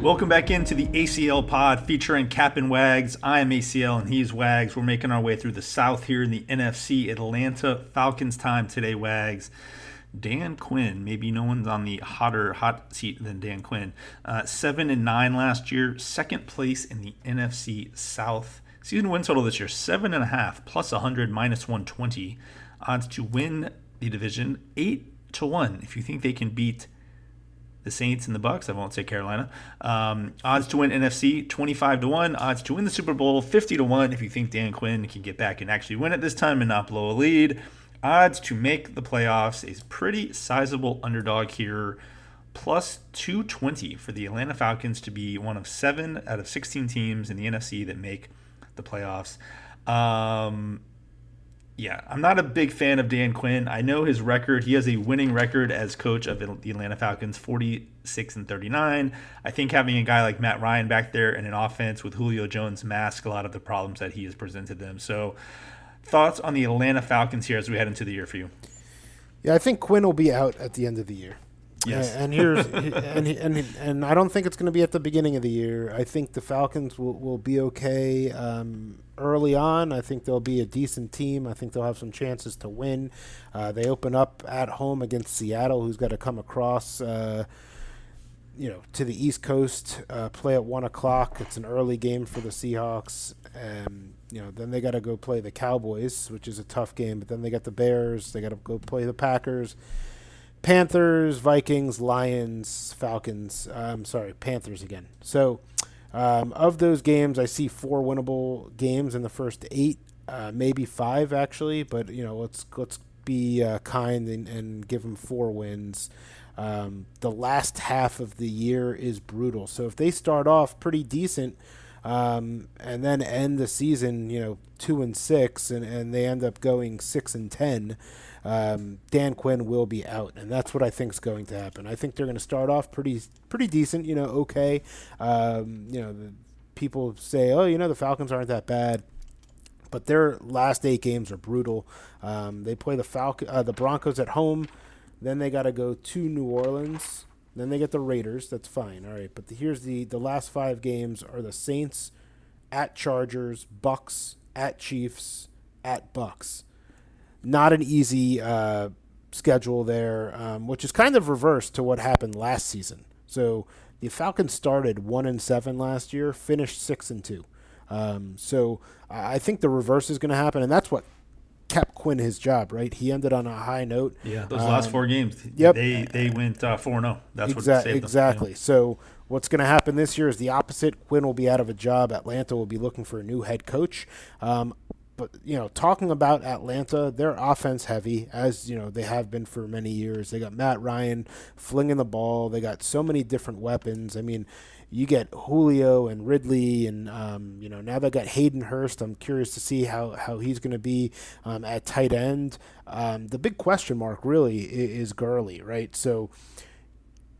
Welcome back into the ACL pod featuring Cap and Wags. I am ACL and he's Wags. We're making our way through the South here in the NFC. Atlanta Falcons time today, Wags. Dan Quinn, maybe no one's on the hotter hot seat than Dan Quinn. Uh, seven and nine last year, second place in the NFC South. Season win total this year seven and a half plus 100 minus 120. Odds to win the division eight to one. If you think they can beat the Saints and the Bucs. I won't say Carolina. Um, odds to win NFC 25 to 1. Odds to win the Super Bowl 50 to 1 if you think Dan Quinn can get back and actually win it this time and not blow a lead. Odds to make the playoffs is pretty sizable underdog here. Plus 220 for the Atlanta Falcons to be one of seven out of 16 teams in the NFC that make the playoffs. Um, yeah, I'm not a big fan of Dan Quinn. I know his record. He has a winning record as coach of the Atlanta Falcons, 46 and 39. I think having a guy like Matt Ryan back there and an offense with Julio Jones mask a lot of the problems that he has presented them. So, thoughts on the Atlanta Falcons here as we head into the year for you? Yeah, I think Quinn will be out at the end of the year. Yes. And here's and, and and I don't think it's going to be at the beginning of the year. I think the Falcons will, will be okay um, early on. I think they'll be a decent team. I think they'll have some chances to win. Uh, they open up at home against Seattle, who's got to come across. Uh, you know, to the East Coast, uh, play at one o'clock. It's an early game for the Seahawks. and you know, then they got to go play the Cowboys, which is a tough game. But then they got the Bears. They got to go play the Packers. Panthers, Vikings, Lions, Falcons. I'm sorry, Panthers again. So, um, of those games, I see four winnable games in the first eight, uh, maybe five actually. But you know, let's let's be uh, kind and, and, give them four wins. Um, the last half of the year is brutal. So if they start off pretty decent um, and then end the season, you know, two and six, and, and they end up going six and ten, um, Dan Quinn will be out, and that's what I think is going to happen. I think they're going to start off pretty pretty decent, you know, okay. Um, you know, people say, oh, you know, the Falcons aren't that bad. But their last eight games are brutal. Um, they play the Falcon, uh, the Broncos at home, then they got to go to New Orleans, then they get the Raiders. That's fine. All right. But the, here's the the last five games are the Saints, at Chargers, Bucs, at Chiefs, at Bucs. Not an easy uh, schedule there, um, which is kind of reversed to what happened last season. So the Falcons started one and seven last year, finished six and two. Um, so I think the reverse is going to happen, and that's what kept Quinn his job, right? He ended on a high note. Yeah, those um, last four games. Yep. They they went uh, four uh, 0 That's exa- what saved exactly. Them, So what's going to happen this year is the opposite. Quinn will be out of a job. Atlanta will be looking for a new head coach. Um, but you know, talking about Atlanta, they're offense heavy, as you know they have been for many years. They got Matt Ryan flinging the ball. They got so many different weapons. I mean, you get Julio and Ridley, and um, you know now they got Hayden Hurst. I'm curious to see how how he's going to be um, at tight end. Um, the big question mark really is, is Gurley, right? So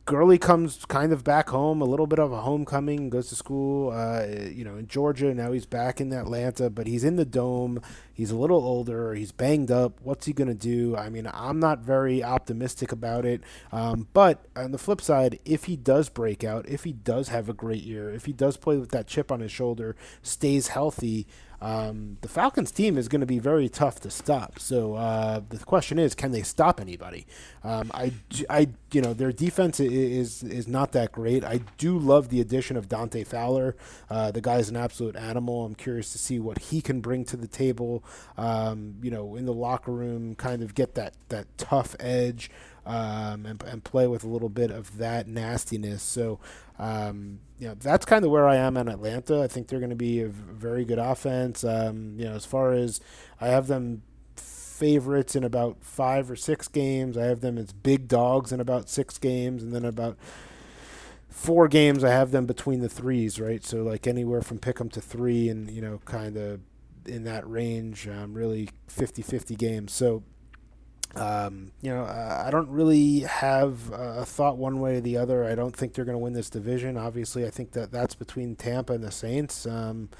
Gurley comes kind of back home, a little bit of a homecoming, goes to school, uh, you know, in Georgia. Now he's back in Atlanta, but he's in the dome. He's a little older. He's banged up. What's he going to do? I mean, I'm not very optimistic about it. Um, but on the flip side, if he does break out, if he does have a great year, if he does play with that chip on his shoulder, stays healthy, um, the Falcons team is going to be very tough to stop. So uh, the question is, can they stop anybody? Um, I, I, you know, their defense is is not that great. I do love the addition of Dante Fowler. Uh, the guy's an absolute animal. I'm curious to see what he can bring to the table. Um, you know, in the locker room, kind of get that that tough edge. Um, and, and, play with a little bit of that nastiness. So um, you know, that's kind of where I am in Atlanta. I think they're going to be a very good offense. Um, you know, as far as I have them favorites in about five or six games. I have them as big dogs in about six games, and then about four games I have them between the threes, right? So like anywhere from pick them to three, and you know, kind of in that range, um, really 50-50 games. So um, you know, uh, I don't really have a thought one way or the other. I don't think they're going to win this division. Obviously, I think that that's between Tampa and the Saints. Um,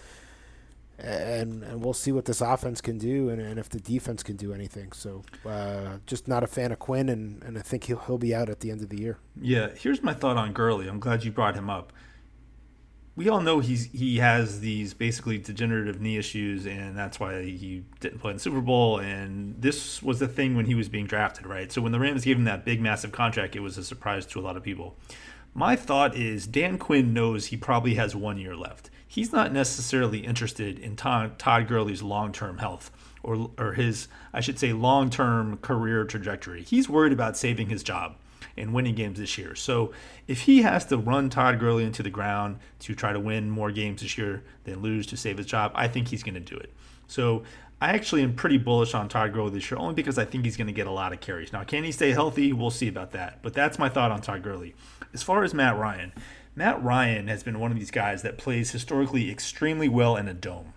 and and we'll see what this offense can do and, and if the defense can do anything. So uh, just not a fan of Quinn, and, and I think he'll he'll be out at the end of the year. Yeah, here's my thought on Gurley. I'm glad you brought him up we all know he's he has these basically degenerative knee issues, and that's why he didn't play in the Super Bowl. And this was the thing when he was being drafted, right? So when the Rams gave him that big, massive contract, it was a surprise to a lot of people. My thought is Dan Quinn knows he probably has one year left. He's not necessarily interested in Todd, Todd Gurley's long term health or, or his, I should say, long term career trajectory. He's worried about saving his job and winning games this year. So if he has to run Todd Gurley into the ground to try to win more games this year than lose to save his job, I think he's going to do it. So I actually am pretty bullish on Todd Gurley this year, only because I think he's going to get a lot of carries. Now, can he stay healthy? We'll see about that. But that's my thought on Todd Gurley. As far as Matt Ryan, Matt Ryan has been one of these guys that plays historically extremely well in a dome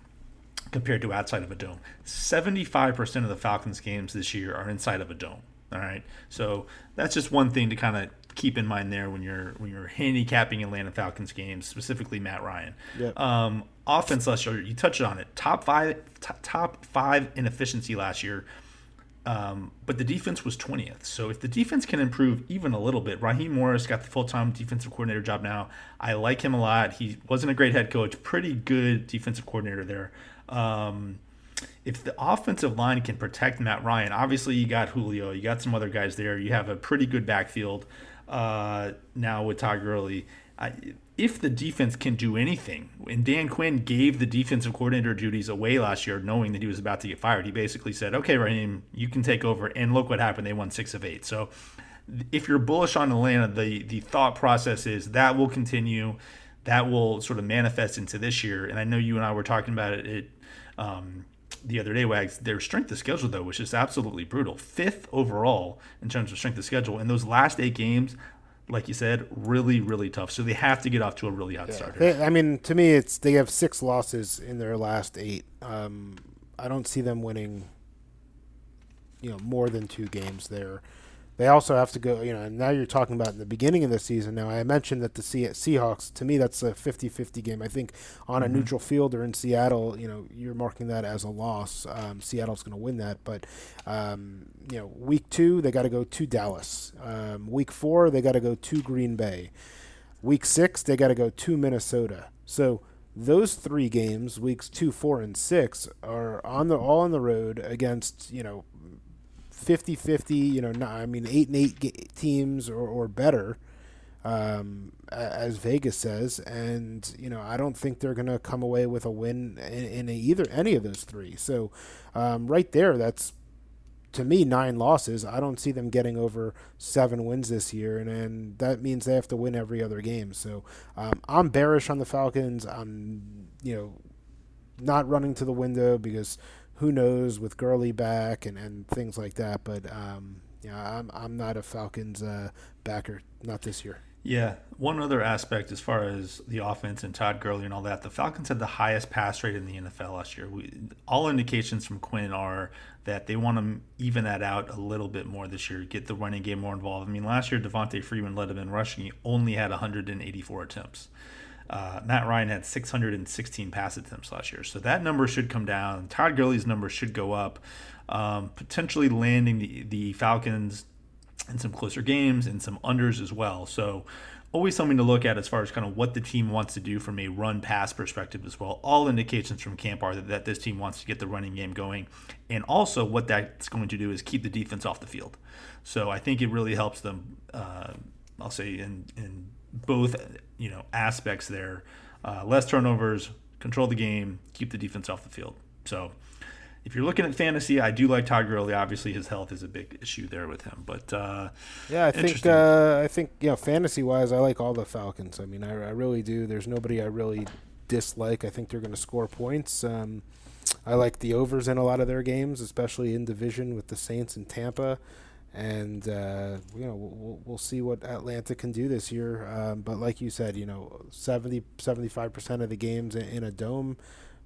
compared to outside of a dome. 75% of the Falcons games this year are inside of a dome. All right. So that's just one thing to kind of keep in mind there when you're when you're handicapping Atlanta Falcons games, specifically Matt Ryan. Yep. Um, offense last year, you touched on it. Top five, t- top five in efficiency last year. Um, but the defense was 20th. So if the defense can improve even a little bit, Raheem Morris got the full time defensive coordinator job now. I like him a lot. He wasn't a great head coach, pretty good defensive coordinator there. Um, if the offensive line can protect Matt Ryan, obviously you got Julio, you got some other guys there. You have a pretty good backfield uh, now with Todd Gurley. If the defense can do anything, and Dan Quinn gave the defensive coordinator duties away last year, knowing that he was about to get fired, he basically said, "Okay, Raheem, you can take over." And look what happened; they won six of eight. So, if you're bullish on Atlanta, the the thought process is that will continue, that will sort of manifest into this year. And I know you and I were talking about it. it um, the other day, Wags, their strength of schedule, though, was just absolutely brutal. Fifth overall in terms of strength of schedule. And those last eight games, like you said, really, really tough. So they have to get off to a really hot yeah. start. They, I mean, to me, it's they have six losses in their last eight. Um, I don't see them winning, you know, more than two games there. They also have to go, you know, and now you're talking about in the beginning of the season. Now, I mentioned that the Seahawks, to me, that's a 50 50 game. I think on mm-hmm. a neutral field or in Seattle, you know, you're marking that as a loss. Um, Seattle's going to win that. But, um, you know, week two, they got to go to Dallas. Um, week four, they got to go to Green Bay. Week six, they got to go to Minnesota. So, those three games, weeks two, four, and six, are on the all on the road against you know 50-50, you know, not, I mean, eight and eight teams or, or better, um, as Vegas says, and you know, I don't think they're going to come away with a win in, in either any of those three. So, um, right there, that's to me nine losses. I don't see them getting over seven wins this year, and, and that means they have to win every other game. So, um, I'm bearish on the Falcons. I'm, you know, not running to the window because who knows with Gurley back and, and things like that. But um, yeah, I'm I'm not a Falcons uh, backer, not this year. Yeah, one other aspect as far as the offense and Todd Gurley and all that, the Falcons had the highest pass rate in the NFL last year. We, all indications from Quinn are that they want to even that out a little bit more this year, get the running game more involved. I mean, last year Devonta Freeman led them in rushing; he only had 184 attempts. Uh, Matt Ryan had 616 pass attempts last year, so that number should come down. Todd Gurley's number should go up, um, potentially landing the, the Falcons in some closer games and some unders as well. So always something to look at as far as kind of what the team wants to do from a run pass perspective as well. All indications from camp are that, that this team wants to get the running game going. And also, what that's going to do is keep the defense off the field. So I think it really helps them, uh, I'll say, in, in both you know aspects there. Uh, less turnovers, control the game, keep the defense off the field. So if you're looking at fantasy, I do like Todd Gurley. Obviously, his health is a big issue there with him. But uh, yeah, I think uh, I think you know fantasy wise, I like all the Falcons. I mean, I, I really do. There's nobody I really dislike. I think they're going to score points. Um, I like the overs in a lot of their games, especially in division with the Saints and Tampa. And uh, you know we'll, we'll see what Atlanta can do this year. Um, but like you said, you know 70 75 percent of the games in a dome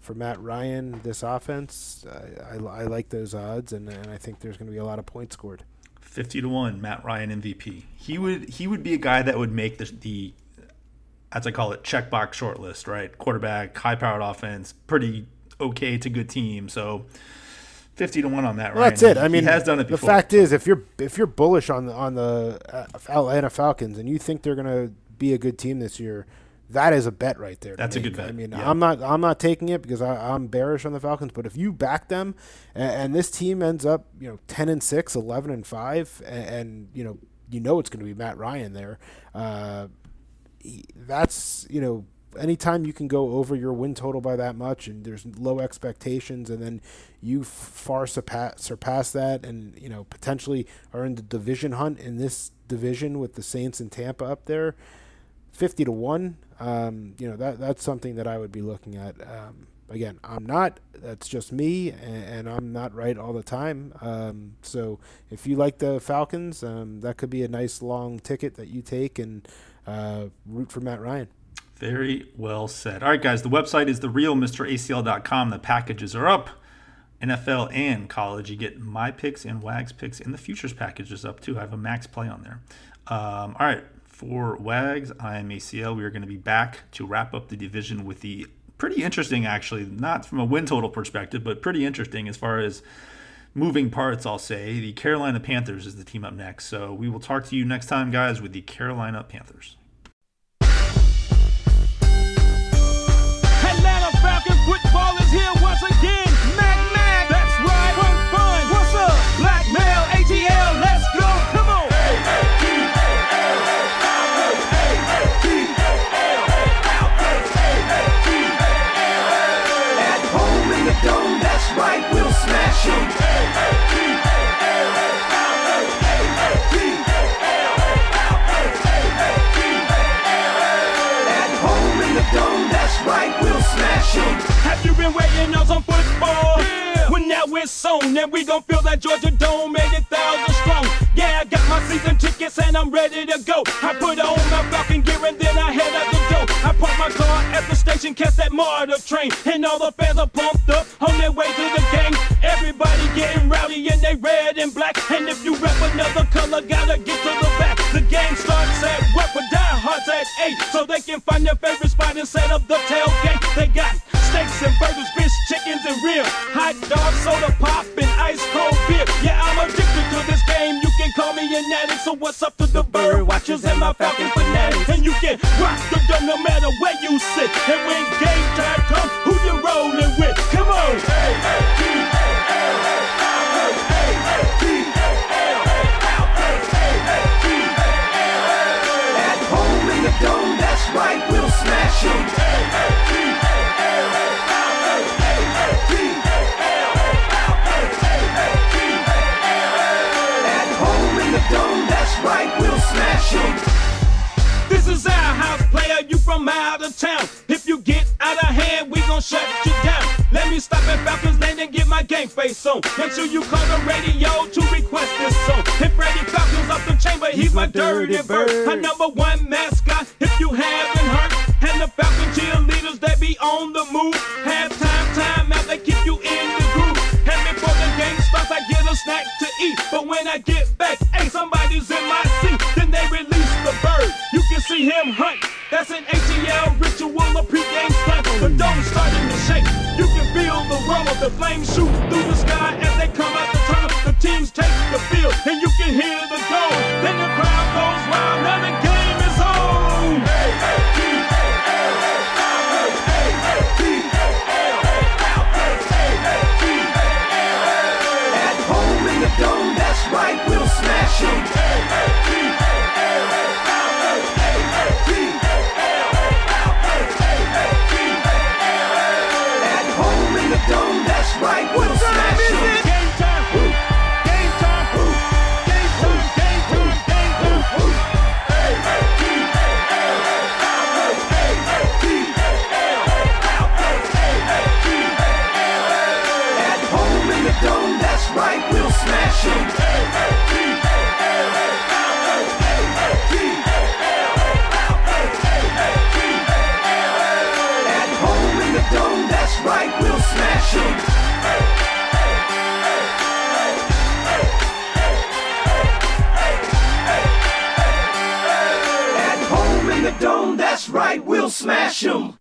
for Matt Ryan, this offense, I, I, I like those odds, and, and I think there's going to be a lot of points scored. Fifty to one, Matt Ryan MVP. He would he would be a guy that would make the, the as I call it, checkbox shortlist, right? Quarterback, high powered offense, pretty okay to good team. So fifty to one on that. Well, that's it. I mean, he has done it before. The fact is, if you're if you're bullish on the on the uh, Atlanta Falcons and you think they're going to be a good team this year, that is a bet right there. That's make. a good bet. I mean, yeah. I'm not I'm not taking it because I, am bearish on the Falcons. But if you back them, and, and, this team ends up you know 10 and 6, 11 and five, and, and you know you know it's going to be Matt Ryan there. Uh, that's you know anytime you can go over your win total by that much and there's low expectations and then you far surpass, surpass that and you know potentially are in the division hunt in this division with the Saints and Tampa up there 50 to 1 um, you know that that's something that I would be looking at. Um, again I'm not that's just me and, and I'm not right all the time. Um, so if you like the Falcons um, that could be a nice long ticket that you take and uh, root for Matt Ryan very well said. All right, guys, the website is therealmracl.com. The packages are up. NFL and college. You get my picks and Wags picks, and the futures package is up too. I have a max play on there. Um, all right, for Wags, I am ACL. We are going to be back to wrap up the division with the pretty interesting, actually, not from a win total perspective, but pretty interesting as far as moving parts, I'll say. The Carolina Panthers is the team up next. So we will talk to you next time, guys, with the Carolina Panthers. Football is here once again. And we gon' fill that Georgia Dome 80,000 strong. Yeah, I got my season tickets and I'm ready to go. I put on my Falcon gear and then I head out the door. I park my car at the station, catch that MARTA train, and all the fans are pumped up on their way to the game. Everybody getting rowdy and they red and black. And if you rep another color, gotta call me an addict. So what's up to the bird watchers and my Falcon fanatics? And you can rock the dome no matter where you sit. And when game time comes, who you rolling with? Come on. Hey, At of town. If you get out of hand, we gon' shut you down. Let me stop at Falcons Lane and get my game face on. Make sure you call the radio to request this song. If Freddie Falcons off the chamber, he's, he's my, my dirty, bird. A number one mascot, if you haven't heard. And the Falcon cheerleaders, they be on the move. Halftime, time time out, they keep you in the groove. And before the game starts, I get a snack to eat. But when I get back, hey, somebody's in my seat. Then they release the bird. You can see him hunt. That's an ATL ritual, a pregame stunt. The dome starting to shake. You can feel the roar of the flames shoot through the sky as they come out the tunnel. The teams take the field, and you can hear the smash them. At home in the dome, that's right, we'll smash them. Dome, that's right, we'll smash them.